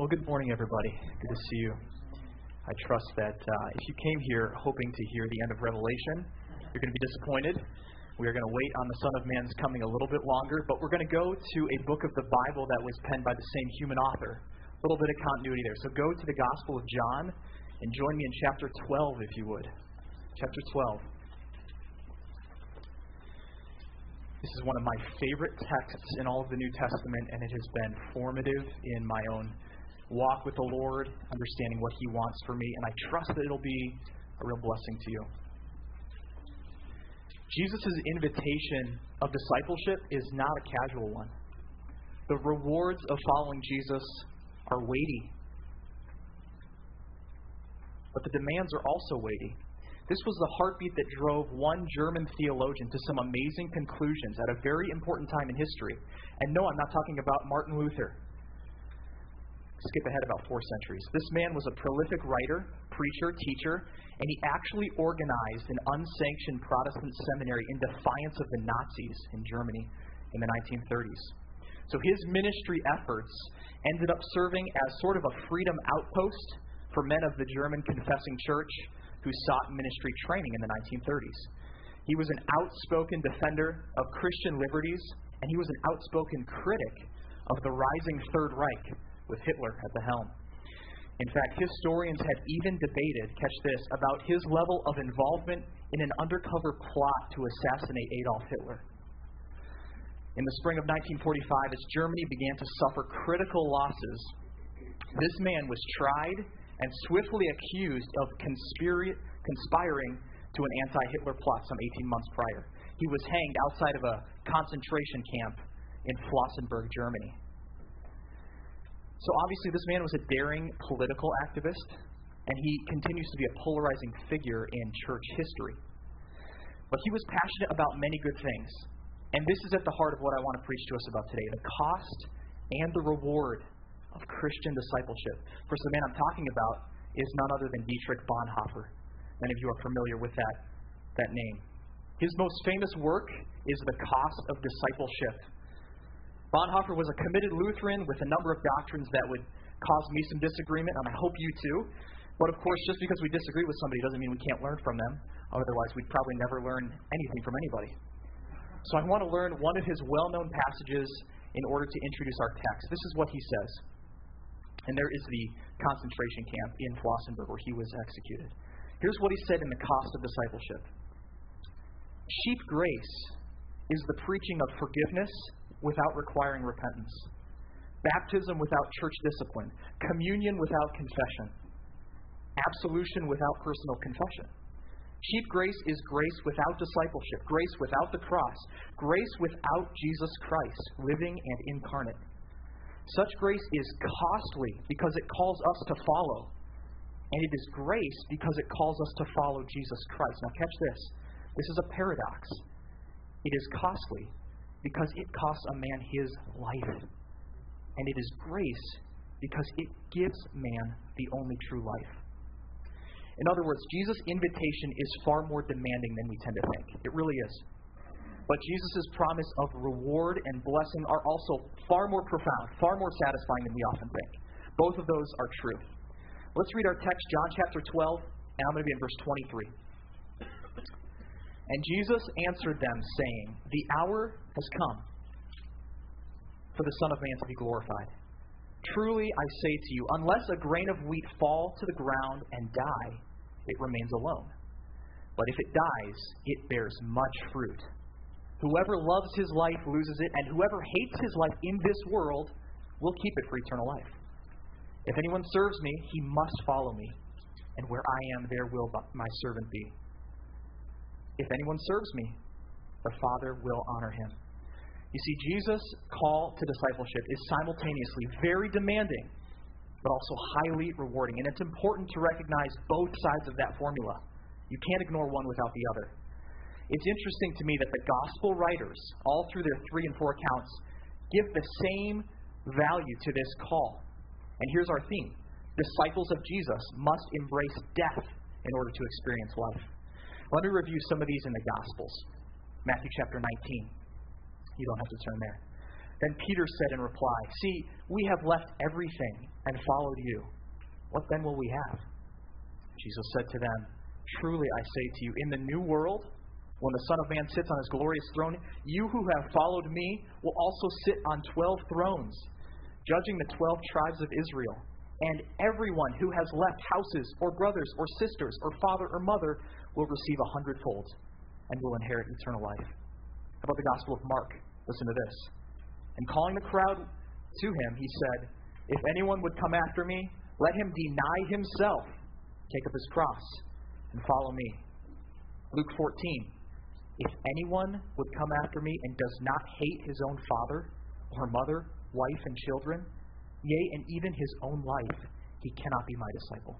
Well, good morning, everybody. Good to see you. I trust that uh, if you came here hoping to hear the end of Revelation, you're going to be disappointed. We are going to wait on the Son of Man's coming a little bit longer, but we're going to go to a book of the Bible that was penned by the same human author. A little bit of continuity there. So go to the Gospel of John and join me in chapter 12, if you would. Chapter 12. This is one of my favorite texts in all of the New Testament, and it has been formative in my own walk with the Lord, understanding what He wants for me, and I trust that it'll be a real blessing to you. Jesus' invitation of discipleship is not a casual one. The rewards of following Jesus are weighty, but the demands are also weighty. This was the heartbeat that drove one German theologian to some amazing conclusions at a very important time in history. And no, I'm not talking about Martin Luther. Skip ahead about four centuries. This man was a prolific writer, preacher, teacher, and he actually organized an unsanctioned Protestant seminary in defiance of the Nazis in Germany in the 1930s. So his ministry efforts ended up serving as sort of a freedom outpost for men of the German confessing church who sought ministry training in the 1930s. He was an outspoken defender of Christian liberties, and he was an outspoken critic of the rising Third Reich with Hitler at the helm. In fact, historians have even debated, catch this, about his level of involvement in an undercover plot to assassinate Adolf Hitler. In the spring of 1945, as Germany began to suffer critical losses, this man was tried and swiftly accused of conspiri- conspiring to an anti Hitler plot some 18 months prior. He was hanged outside of a concentration camp in Flossenburg, Germany. So obviously, this man was a daring political activist, and he continues to be a polarizing figure in church history. But he was passionate about many good things. And this is at the heart of what I want to preach to us about today the cost and the reward of Christian discipleship. First, the man I'm talking about is none other than Dietrich Bonhoeffer. Many of you are familiar with that, that name. His most famous work is The Cost of Discipleship. Bonhoeffer was a committed Lutheran with a number of doctrines that would cause me some disagreement, and I hope you too. But of course, just because we disagree with somebody doesn't mean we can't learn from them. Otherwise, we'd probably never learn anything from anybody. So I want to learn one of his well known passages in order to introduce our text. This is what he says and there is the concentration camp in Flossenburg where he was executed. Here's what he said in The Cost of Discipleship Cheap grace is the preaching of forgiveness without requiring repentance, baptism without church discipline, communion without confession, absolution without personal confession. Cheap grace is grace without discipleship, grace without the cross, grace without Jesus Christ, living and incarnate. Such grace is costly because it calls us to follow. And it is grace because it calls us to follow Jesus Christ. Now, catch this. This is a paradox. It is costly because it costs a man his life. And it is grace because it gives man the only true life. In other words, Jesus' invitation is far more demanding than we tend to think. It really is. But Jesus' promise of reward and blessing are also far more profound, far more satisfying than we often think. Both of those are true. Let's read our text, John chapter 12, and I'm going to be in verse 23. And Jesus answered them, saying, The hour has come for the Son of Man to be glorified. Truly I say to you, unless a grain of wheat fall to the ground and die, it remains alone. But if it dies, it bears much fruit. Whoever loves his life loses it, and whoever hates his life in this world will keep it for eternal life. If anyone serves me, he must follow me, and where I am, there will my servant be. If anyone serves me, the Father will honor him. You see, Jesus' call to discipleship is simultaneously very demanding, but also highly rewarding. And it's important to recognize both sides of that formula. You can't ignore one without the other. It's interesting to me that the gospel writers, all through their three and four accounts, give the same value to this call. And here's our theme disciples of Jesus must embrace death in order to experience life. Let me review some of these in the Gospels. Matthew chapter 19. You don't have to turn there. Then Peter said in reply, See, we have left everything and followed you. What then will we have? Jesus said to them, Truly I say to you, in the new world, when the Son of Man sits on his glorious throne, you who have followed me will also sit on twelve thrones, judging the twelve tribes of Israel. And everyone who has left houses, or brothers, or sisters, or father, or mother will receive a hundredfold and will inherit eternal life. How about the Gospel of Mark? Listen to this. And calling the crowd to him, he said, If anyone would come after me, let him deny himself, take up his cross, and follow me. Luke 14. If anyone would come after me and does not hate his own father, or mother, wife, and children, yea, and even his own life, he cannot be my disciple.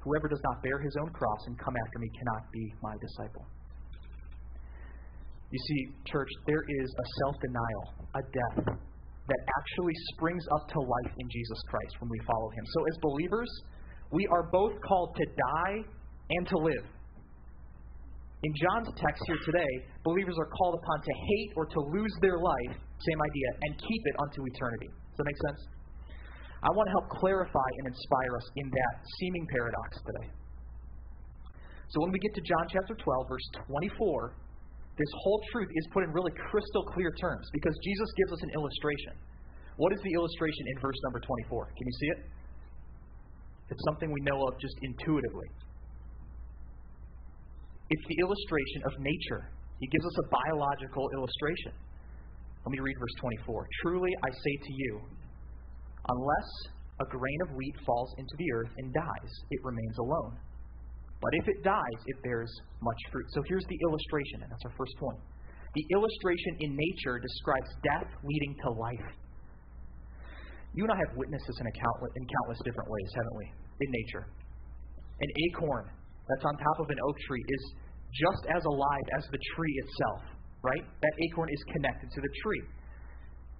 Whoever does not bear his own cross and come after me cannot be my disciple. You see, church, there is a self denial, a death, that actually springs up to life in Jesus Christ when we follow him. So, as believers, we are both called to die and to live. In John's text here today, believers are called upon to hate or to lose their life, same idea, and keep it unto eternity. That make sense? I want to help clarify and inspire us in that seeming paradox today. So when we get to John chapter 12, verse 24, this whole truth is put in really crystal clear terms because Jesus gives us an illustration. What is the illustration in verse number 24? Can you see it? It's something we know of just intuitively. It's the illustration of nature. He gives us a biological illustration. Let me read verse 24. Truly I say to you, Unless a grain of wheat falls into the earth and dies, it remains alone. But if it dies, it bears much fruit. So here's the illustration, and that's our first point. The illustration in nature describes death leading to life. You and I have witnessed this in, countless, in countless different ways, haven't we? In nature. An acorn that's on top of an oak tree is just as alive as the tree itself, right? That acorn is connected to the tree.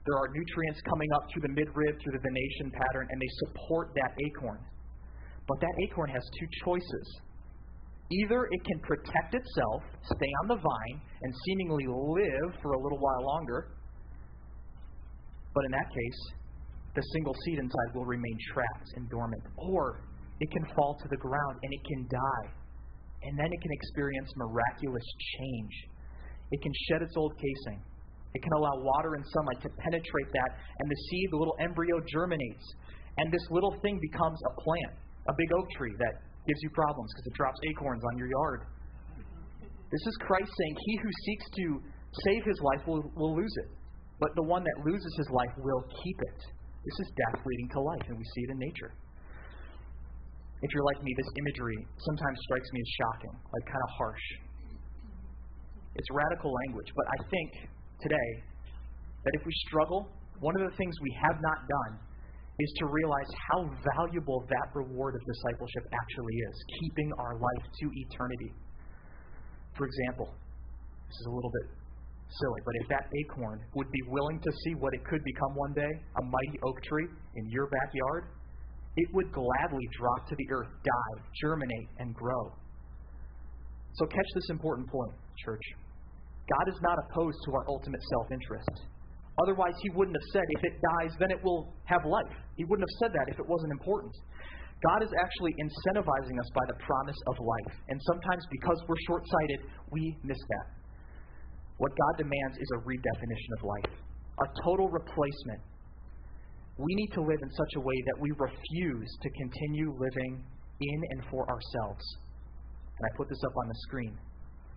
There are nutrients coming up through the midrib, through the venation pattern, and they support that acorn. But that acorn has two choices. Either it can protect itself, stay on the vine, and seemingly live for a little while longer, but in that case, the single seed inside will remain trapped and dormant. Or it can fall to the ground and it can die. And then it can experience miraculous change. It can shed its old casing it can allow water and sunlight to penetrate that, and the seed, the little embryo, germinates. And this little thing becomes a plant, a big oak tree that gives you problems because it drops acorns on your yard. This is Christ saying, He who seeks to save his life will, will lose it, but the one that loses his life will keep it. This is death leading to life, and we see it in nature. If you're like me, this imagery sometimes strikes me as shocking, like kind of harsh. It's radical language, but I think today that if we struggle, one of the things we have not done is to realize how valuable that reward of discipleship actually is, keeping our life to eternity. For example, this is a little bit silly, but if that acorn would be willing to see what it could become one day, a mighty oak tree in your backyard, it would gladly drop to the earth, die, germinate, and grow. So catch this important point, church. God is not opposed to our ultimate self interest. Otherwise, He wouldn't have said, if it dies, then it will have life. He wouldn't have said that if it wasn't important. God is actually incentivizing us by the promise of life. And sometimes, because we're short sighted, we miss that. What God demands is a redefinition of life, a total replacement. We need to live in such a way that we refuse to continue living in and for ourselves. And I put this up on the screen.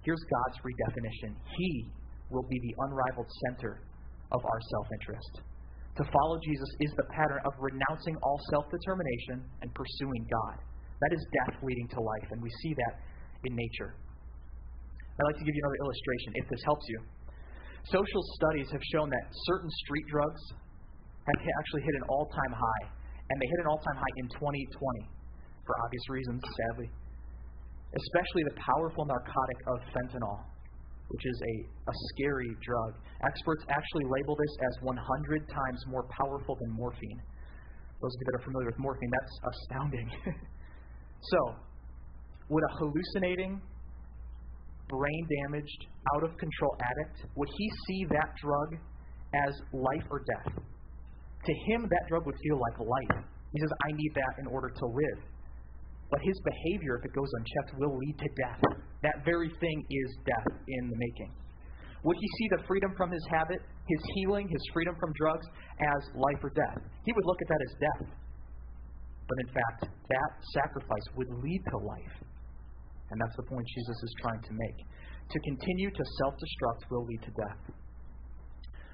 Here's God's redefinition He will be the unrivaled center of our self interest. To follow Jesus is the pattern of renouncing all self determination and pursuing God. That is death leading to life, and we see that in nature. I'd like to give you another illustration if this helps you. Social studies have shown that certain street drugs have actually hit an all time high, and they hit an all time high in 2020 for obvious reasons, sadly especially the powerful narcotic of fentanyl, which is a, a scary drug. Experts actually label this as 100 times more powerful than morphine. Those of you that are familiar with morphine, that's astounding. so, would a hallucinating, brain damaged, out of control addict, would he see that drug as life or death. To him, that drug would feel like life. He says, I need that in order to live. But his behavior, if it goes unchecked, will lead to death. That very thing is death in the making. Would he see the freedom from his habit, his healing, his freedom from drugs, as life or death? He would look at that as death. But in fact, that sacrifice would lead to life. And that's the point Jesus is trying to make. To continue to self destruct will lead to death.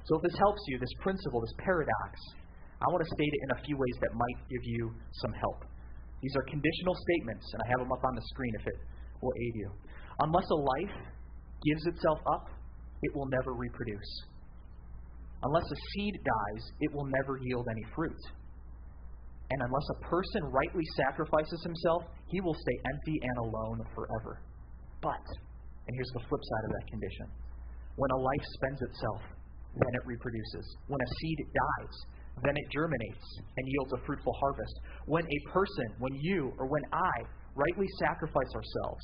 So, if this helps you, this principle, this paradox, I want to state it in a few ways that might give you some help. These are conditional statements, and I have them up on the screen if it will aid you. Unless a life gives itself up, it will never reproduce. Unless a seed dies, it will never yield any fruit. And unless a person rightly sacrifices himself, he will stay empty and alone forever. But, and here's the flip side of that condition when a life spends itself, then it reproduces. When a seed dies, then it germinates and yields a fruitful harvest. When a person, when you, or when I rightly sacrifice ourselves,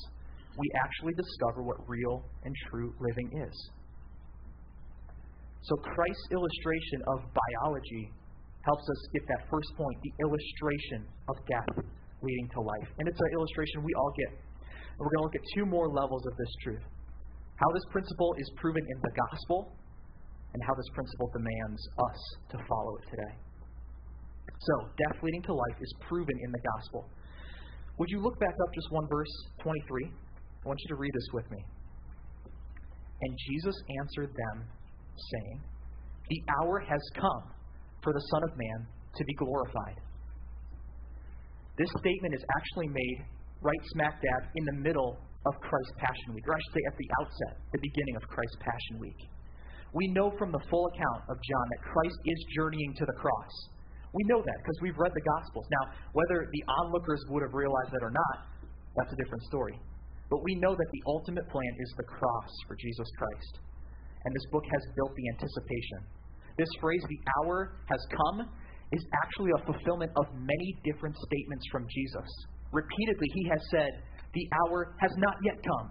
we actually discover what real and true living is. So Christ's illustration of biology helps us get that first point, the illustration of death leading to life. And it's an illustration we all get. And we're going to look at two more levels of this truth. How this principle is proven in the gospel and how this principle demands us to follow it today. So, death leading to life is proven in the gospel. Would you look back up just one verse, 23? I want you to read this with me. And Jesus answered them, saying, The hour has come for the Son of Man to be glorified. This statement is actually made right smack dab in the middle of Christ's Passion Week, or I should say at the outset, the beginning of Christ's Passion Week. We know from the full account of John that Christ is journeying to the cross. We know that because we've read the Gospels. Now, whether the onlookers would have realized that or not, that's a different story. But we know that the ultimate plan is the cross for Jesus Christ. And this book has built the anticipation. This phrase, the hour has come, is actually a fulfillment of many different statements from Jesus. Repeatedly, he has said, The hour has not yet come.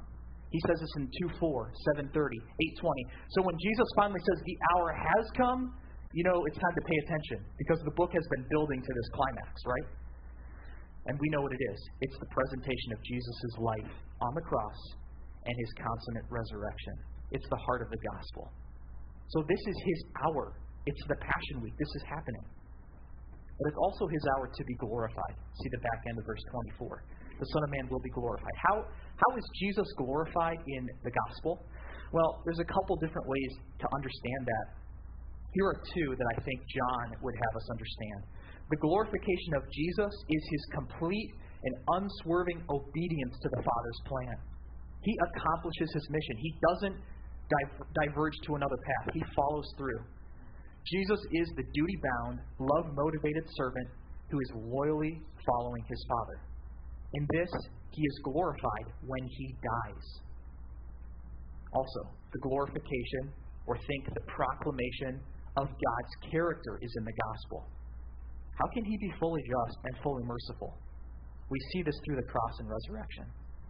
He says this in 2 4, 730, 820. So when Jesus finally says the hour has come, you know it's time to pay attention because the book has been building to this climax, right? And we know what it is it's the presentation of Jesus' life on the cross and his consummate resurrection. It's the heart of the gospel. So this is his hour. It's the Passion Week. This is happening. But it's also his hour to be glorified. See the back end of verse 24 the Son of Man will be glorified. How, how is Jesus glorified in the gospel? Well, there's a couple different ways to understand that. Here are two that I think John would have us understand. The glorification of Jesus is his complete and unswerving obedience to the Father's plan. He accomplishes his mission. He doesn't diverge to another path, he follows through. Jesus is the duty bound, love motivated servant who is loyally following his Father. In this, he is glorified when he dies. Also, the glorification, or think the proclamation of God's character, is in the gospel. How can he be fully just and fully merciful? We see this through the cross and resurrection.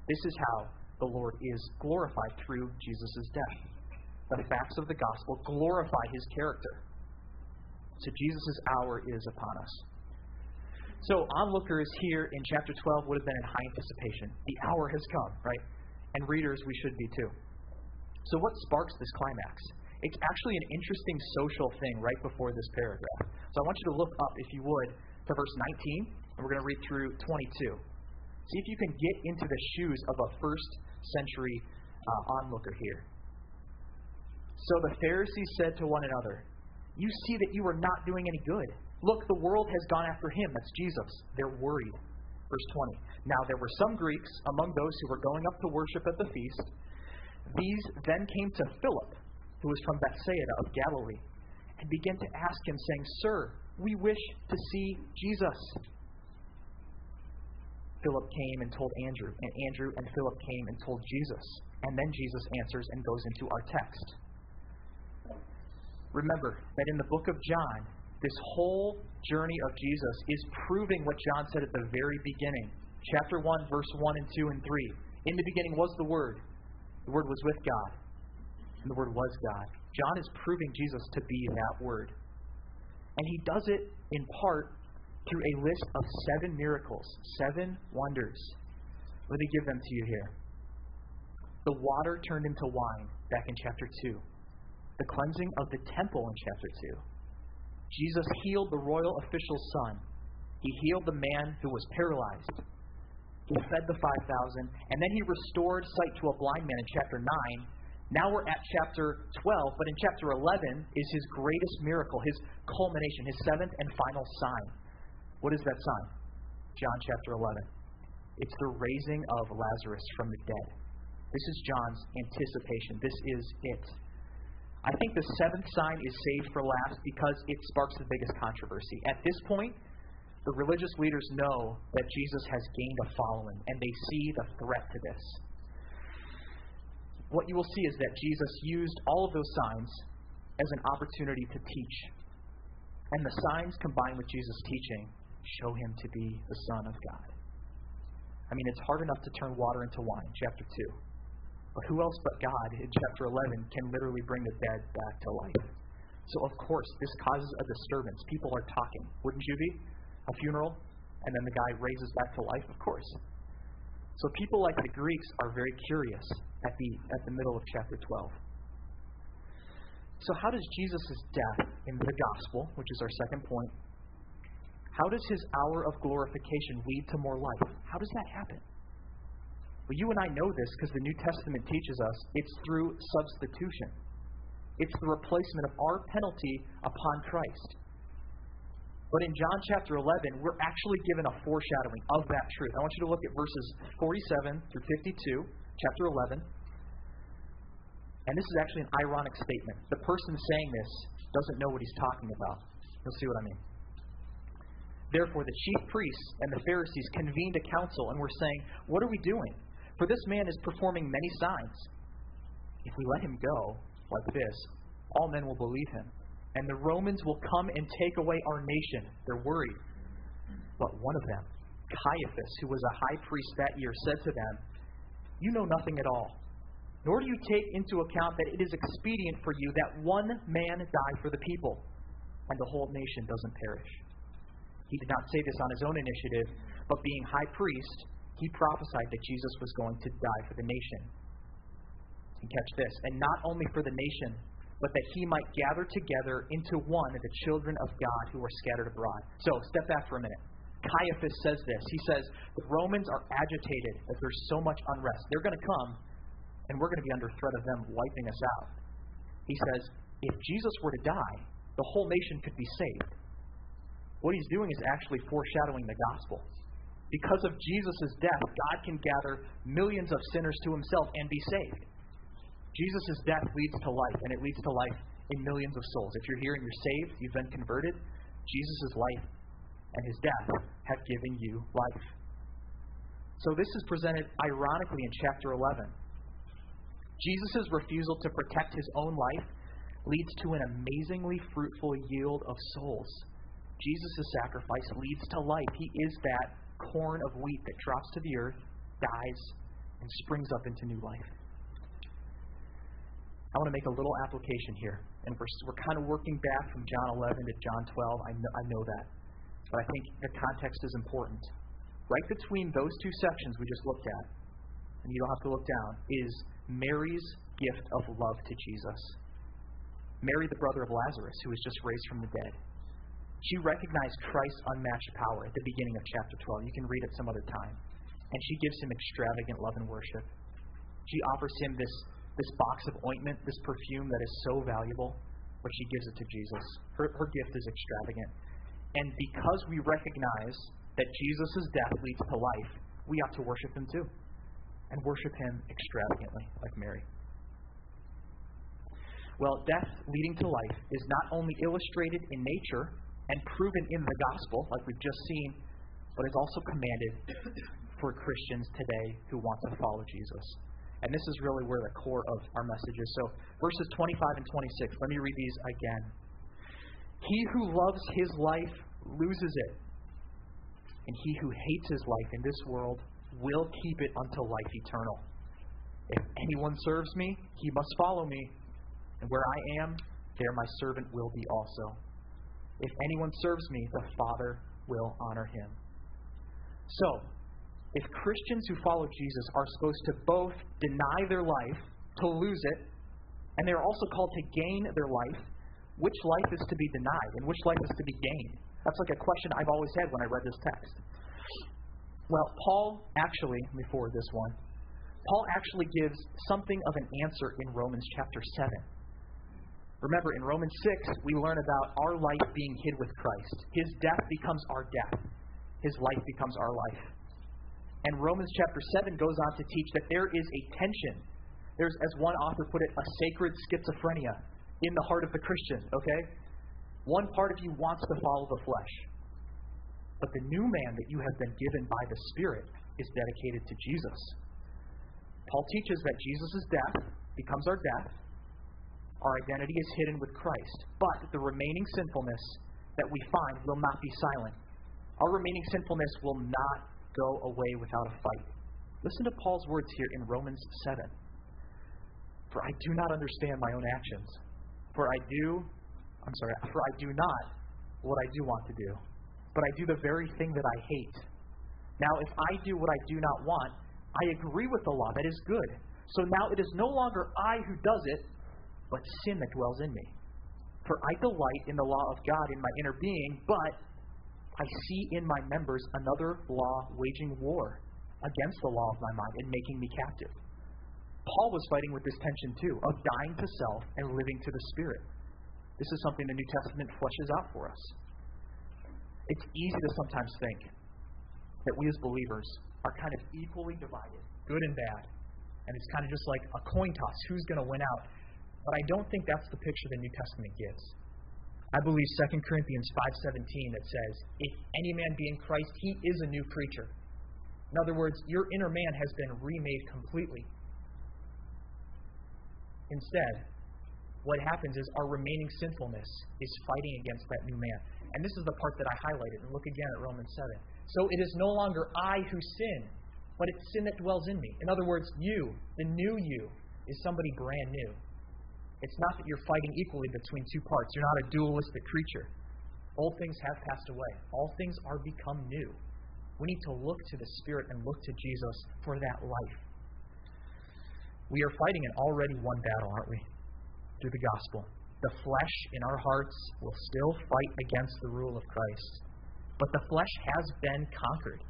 This is how the Lord is glorified through Jesus' death. The facts of the gospel glorify his character. So Jesus' hour is upon us. So, onlookers here in chapter 12 would have been in high anticipation. The hour has come, right? And readers, we should be too. So, what sparks this climax? It's actually an interesting social thing right before this paragraph. So, I want you to look up, if you would, to verse 19, and we're going to read through 22. See if you can get into the shoes of a first century uh, onlooker here. So the Pharisees said to one another, You see that you are not doing any good. Look, the world has gone after him. That's Jesus. They're worried. Verse 20. Now there were some Greeks among those who were going up to worship at the feast. These then came to Philip, who was from Bethsaida of Galilee, and began to ask him, saying, Sir, we wish to see Jesus. Philip came and told Andrew, and Andrew and Philip came and told Jesus. And then Jesus answers and goes into our text. Remember that in the book of John, this whole journey of Jesus is proving what John said at the very beginning. Chapter 1, verse 1 and 2 and 3. In the beginning was the Word. The Word was with God. And the Word was God. John is proving Jesus to be that word. And he does it in part through a list of seven miracles, seven wonders. Let me give them to you here. The water turned into wine back in chapter 2. The cleansing of the temple in chapter 2. Jesus healed the royal official's son. He healed the man who was paralyzed. He fed the 5,000, and then he restored sight to a blind man in chapter 9. Now we're at chapter 12, but in chapter 11 is his greatest miracle, his culmination, his seventh and final sign. What is that sign? John chapter 11. It's the raising of Lazarus from the dead. This is John's anticipation. This is it. I think the seventh sign is saved for last because it sparks the biggest controversy. At this point, the religious leaders know that Jesus has gained a following, and they see the threat to this. What you will see is that Jesus used all of those signs as an opportunity to teach. And the signs combined with Jesus' teaching show him to be the Son of God. I mean, it's hard enough to turn water into wine, chapter 2. But who else but God in chapter 11 can literally bring the dead back to life? So, of course, this causes a disturbance. People are talking. Wouldn't you be? a funeral, and then the guy raises back to life? Of course. So people like the Greeks are very curious at the at the middle of chapter 12. So how does Jesus' death in the gospel, which is our second point, how does his hour of glorification lead to more life? How does that happen? Well, you and I know this because the New Testament teaches us it's through substitution. It's the replacement of our penalty upon Christ. But in John chapter 11, we're actually given a foreshadowing of that truth. I want you to look at verses 47 through 52, chapter 11. And this is actually an ironic statement. The person saying this doesn't know what he's talking about. You'll see what I mean. Therefore, the chief priests and the Pharisees convened a council and were saying, What are we doing? For this man is performing many signs. If we let him go like this, all men will believe him and the Romans will come and take away our nation. They're worried. But one of them, Caiaphas, who was a high priest that year, said to them, You know nothing at all, nor do you take into account that it is expedient for you that one man die for the people, and the whole nation doesn't perish. He did not say this on his own initiative, but being high priest, he prophesied that Jesus was going to die for the nation. And catch this, and not only for the nation, but that he might gather together into one the children of God who are scattered abroad. So, step back for a minute. Caiaphas says this. He says, The Romans are agitated that there's so much unrest. They're going to come, and we're going to be under threat of them wiping us out. He says, If Jesus were to die, the whole nation could be saved. What he's doing is actually foreshadowing the gospel. Because of Jesus' death, God can gather millions of sinners to himself and be saved. Jesus' death leads to life, and it leads to life in millions of souls. If you're here and you're saved, you've been converted, Jesus' life and his death have given you life. So this is presented ironically in chapter 11. Jesus' refusal to protect his own life leads to an amazingly fruitful yield of souls. Jesus' sacrifice leads to life. He is that corn of wheat that drops to the earth, dies, and springs up into new life. I want to make a little application here. And we're, we're kind of working back from John 11 to John 12. I know, I know that. But I think the context is important. Right between those two sections we just looked at, and you don't have to look down, is Mary's gift of love to Jesus. Mary, the brother of Lazarus, who was just raised from the dead. She recognized Christ's unmatched power at the beginning of chapter 12. You can read it some other time. And she gives him extravagant love and worship. She offers him this this box of ointment, this perfume that is so valuable, but she gives it to Jesus. Her, her gift is extravagant. And because we recognize that Jesus' death leads to life, we ought to worship him too. And worship him extravagantly, like Mary. Well, death leading to life is not only illustrated in nature and proven in the gospel, like we've just seen, but is also commanded for Christians today who want to follow Jesus. And this is really where the core of our message is. So, verses 25 and 26, let me read these again. He who loves his life loses it, and he who hates his life in this world will keep it unto life eternal. If anyone serves me, he must follow me. And where I am, there my servant will be also. If anyone serves me, the Father will honor him. So, if Christians who follow Jesus are supposed to both deny their life, to lose it, and they're also called to gain their life, which life is to be denied and which life is to be gained? That's like a question I've always had when I read this text. Well, Paul actually, let me forward this one. Paul actually gives something of an answer in Romans chapter 7. Remember, in Romans 6, we learn about our life being hid with Christ. His death becomes our death, his life becomes our life. And Romans chapter 7 goes on to teach that there is a tension. There's, as one author put it, a sacred schizophrenia in the heart of the Christian, okay? One part of you wants to follow the flesh. But the new man that you have been given by the Spirit is dedicated to Jesus. Paul teaches that Jesus' death becomes our death. Our identity is hidden with Christ. But the remaining sinfulness that we find will not be silent. Our remaining sinfulness will not go away without a fight. Listen to Paul's words here in Romans 7. For I do not understand my own actions. For I do, I'm sorry, for I do not what I do want to do, but I do the very thing that I hate. Now, if I do what I do not want, I agree with the law that is good. So now it is no longer I who does it, but sin that dwells in me. For I delight in the law of God in my inner being, but I see in my members another law waging war against the law of my mind and making me captive. Paul was fighting with this tension too, of dying to self and living to the Spirit. This is something the New Testament fleshes out for us. It's easy to sometimes think that we as believers are kind of equally divided, good and bad. And it's kind of just like a coin toss who's going to win out. But I don't think that's the picture the New Testament gives. I believe 2 Corinthians 5:17 that says, "If any man be in Christ, he is a new creature." In other words, your inner man has been remade completely. Instead, what happens is our remaining sinfulness is fighting against that new man. And this is the part that I highlighted. And look again at Romans 7. So it is no longer I who sin, but it's sin that dwells in me. In other words, you, the new you, is somebody brand new. It's not that you're fighting equally between two parts. You're not a dualistic creature. Old things have passed away, all things are become new. We need to look to the Spirit and look to Jesus for that life. We are fighting an already won battle, aren't we? Through the gospel. The flesh in our hearts will still fight against the rule of Christ. But the flesh has been conquered.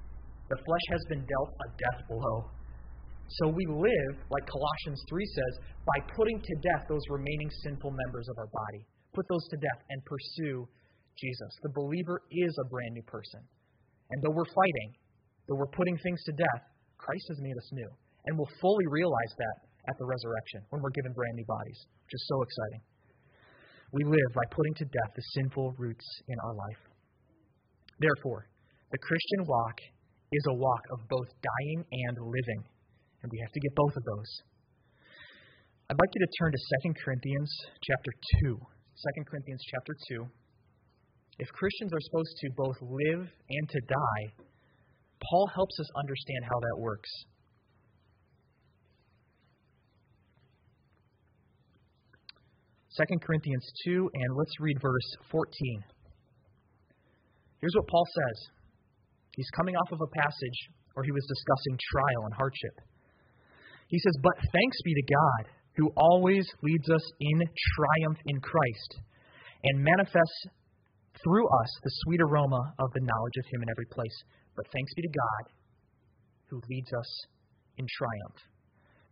The flesh has been dealt a death blow. So we live, like Colossians 3 says, by putting to death those remaining sinful members of our body. Put those to death and pursue Jesus. The believer is a brand new person. And though we're fighting, though we're putting things to death, Christ has made us new. And we'll fully realize that at the resurrection when we're given brand new bodies, which is so exciting. We live by putting to death the sinful roots in our life. Therefore, the Christian walk is a walk of both dying and living. And we have to get both of those. I'd like you to turn to 2 Corinthians chapter 2. 2 Corinthians chapter 2. If Christians are supposed to both live and to die, Paul helps us understand how that works. Second Corinthians 2, and let's read verse 14. Here's what Paul says. He's coming off of a passage where he was discussing trial and hardship. He says, But thanks be to God, who always leads us in triumph in Christ, and manifests through us the sweet aroma of the knowledge of Him in every place. But thanks be to God, who leads us in triumph.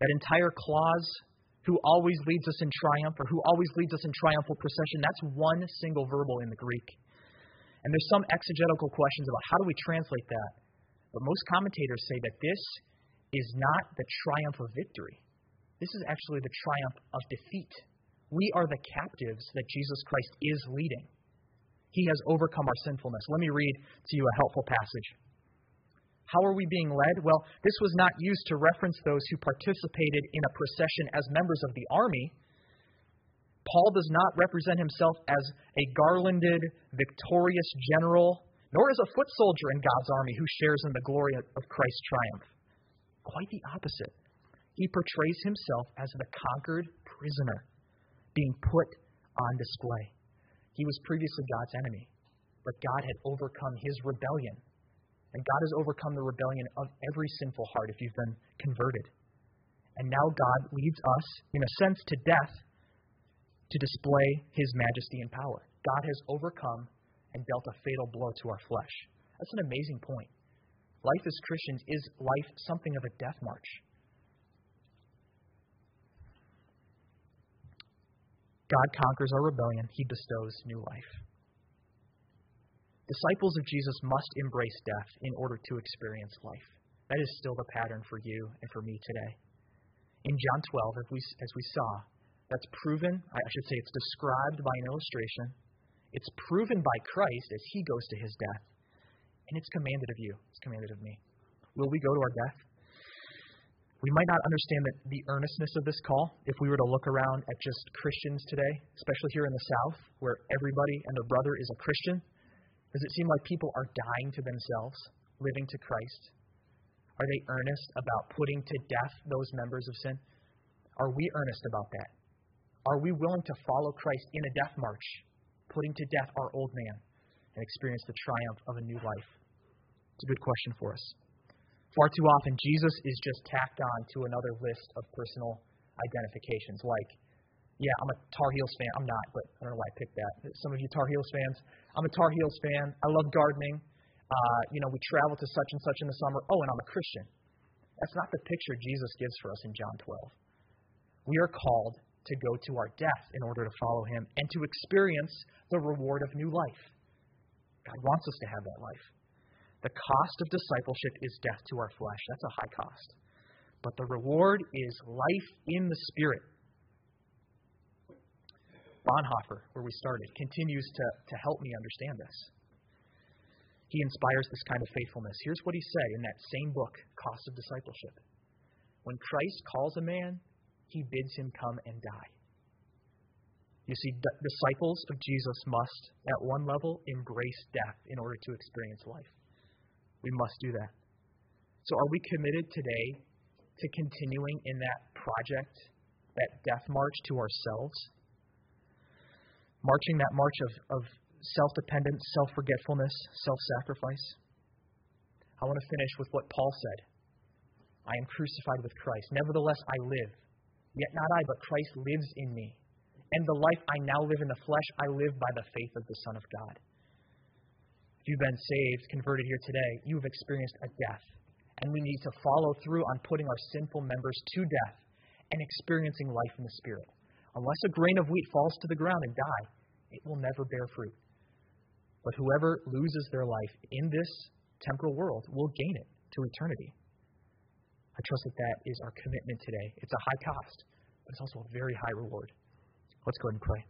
That entire clause, who always leads us in triumph, or who always leads us in triumphal procession, that's one single verbal in the Greek. And there's some exegetical questions about how do we translate that. But most commentators say that this is not the triumph of victory. This is actually the triumph of defeat. We are the captives that Jesus Christ is leading. He has overcome our sinfulness. Let me read to you a helpful passage. How are we being led? Well, this was not used to reference those who participated in a procession as members of the army. Paul does not represent himself as a garlanded, victorious general, nor as a foot soldier in God's army who shares in the glory of Christ's triumph. Quite the opposite. He portrays himself as the conquered prisoner. being put on display. He was previously God's enemy, but God had overcome his rebellion. And God has overcome the rebellion of every sinful heart if you've been converted. And now God leads us, in a sense, to death to display his majesty and power. God has overcome and dealt a fatal blow to our flesh. That's an amazing point. Life as Christians is life something of a death march. God conquers our rebellion, he bestows new life. Disciples of Jesus must embrace death in order to experience life. That is still the pattern for you and for me today. In John 12, as we, as we saw, that's proven, I should say it's described by an illustration. It's proven by Christ as he goes to his death. And it's commanded of you, it's commanded of me. Will we go to our death? We might not understand the, the earnestness of this call if we were to look around at just Christians today, especially here in the South, where everybody and their brother is a Christian. Does it seem like people are dying to themselves, living to Christ? Are they earnest about putting to death those members of sin? Are we earnest about that? Are we willing to follow Christ in a death march, putting to death our old man and experience the triumph of a new life? It's a good question for us. Far too often, Jesus is just tacked on to another list of personal identifications, like, yeah, I'm a Tar Heels fan. I'm not, but I don't know why I picked that. Some of you Tar Heels fans, I'm a Tar Heels fan. I love gardening. Uh, you know, we travel to such and such in the summer. Oh, and I'm a Christian. That's not the picture Jesus gives for us in John 12. We are called to go to our death in order to follow him and to experience the reward of new life. God wants us to have that life. The cost of discipleship is death to our flesh. That's a high cost. But the reward is life in the Spirit. Bonhoeffer, where we started, continues to, to help me understand this. He inspires this kind of faithfulness. Here's what he said in that same book, Cost of Discipleship. When Christ calls a man, he bids him come and die. You see, disciples of Jesus must, at one level, embrace death in order to experience life. We must do that. So, are we committed today to continuing in that project, that death march to ourselves? Marching that march of, of self dependence, self forgetfulness, self sacrifice? I want to finish with what Paul said I am crucified with Christ. Nevertheless, I live. Yet not I, but Christ lives in me. And the life I now live in the flesh, I live by the faith of the Son of God. If you've been saved, converted here today, you have experienced a death. And we need to follow through on putting our sinful members to death and experiencing life in the Spirit. Unless a grain of wheat falls to the ground and die, it will never bear fruit. But whoever loses their life in this temporal world will gain it to eternity. I trust that that is our commitment today. It's a high cost, but it's also a very high reward. Let's go ahead and pray.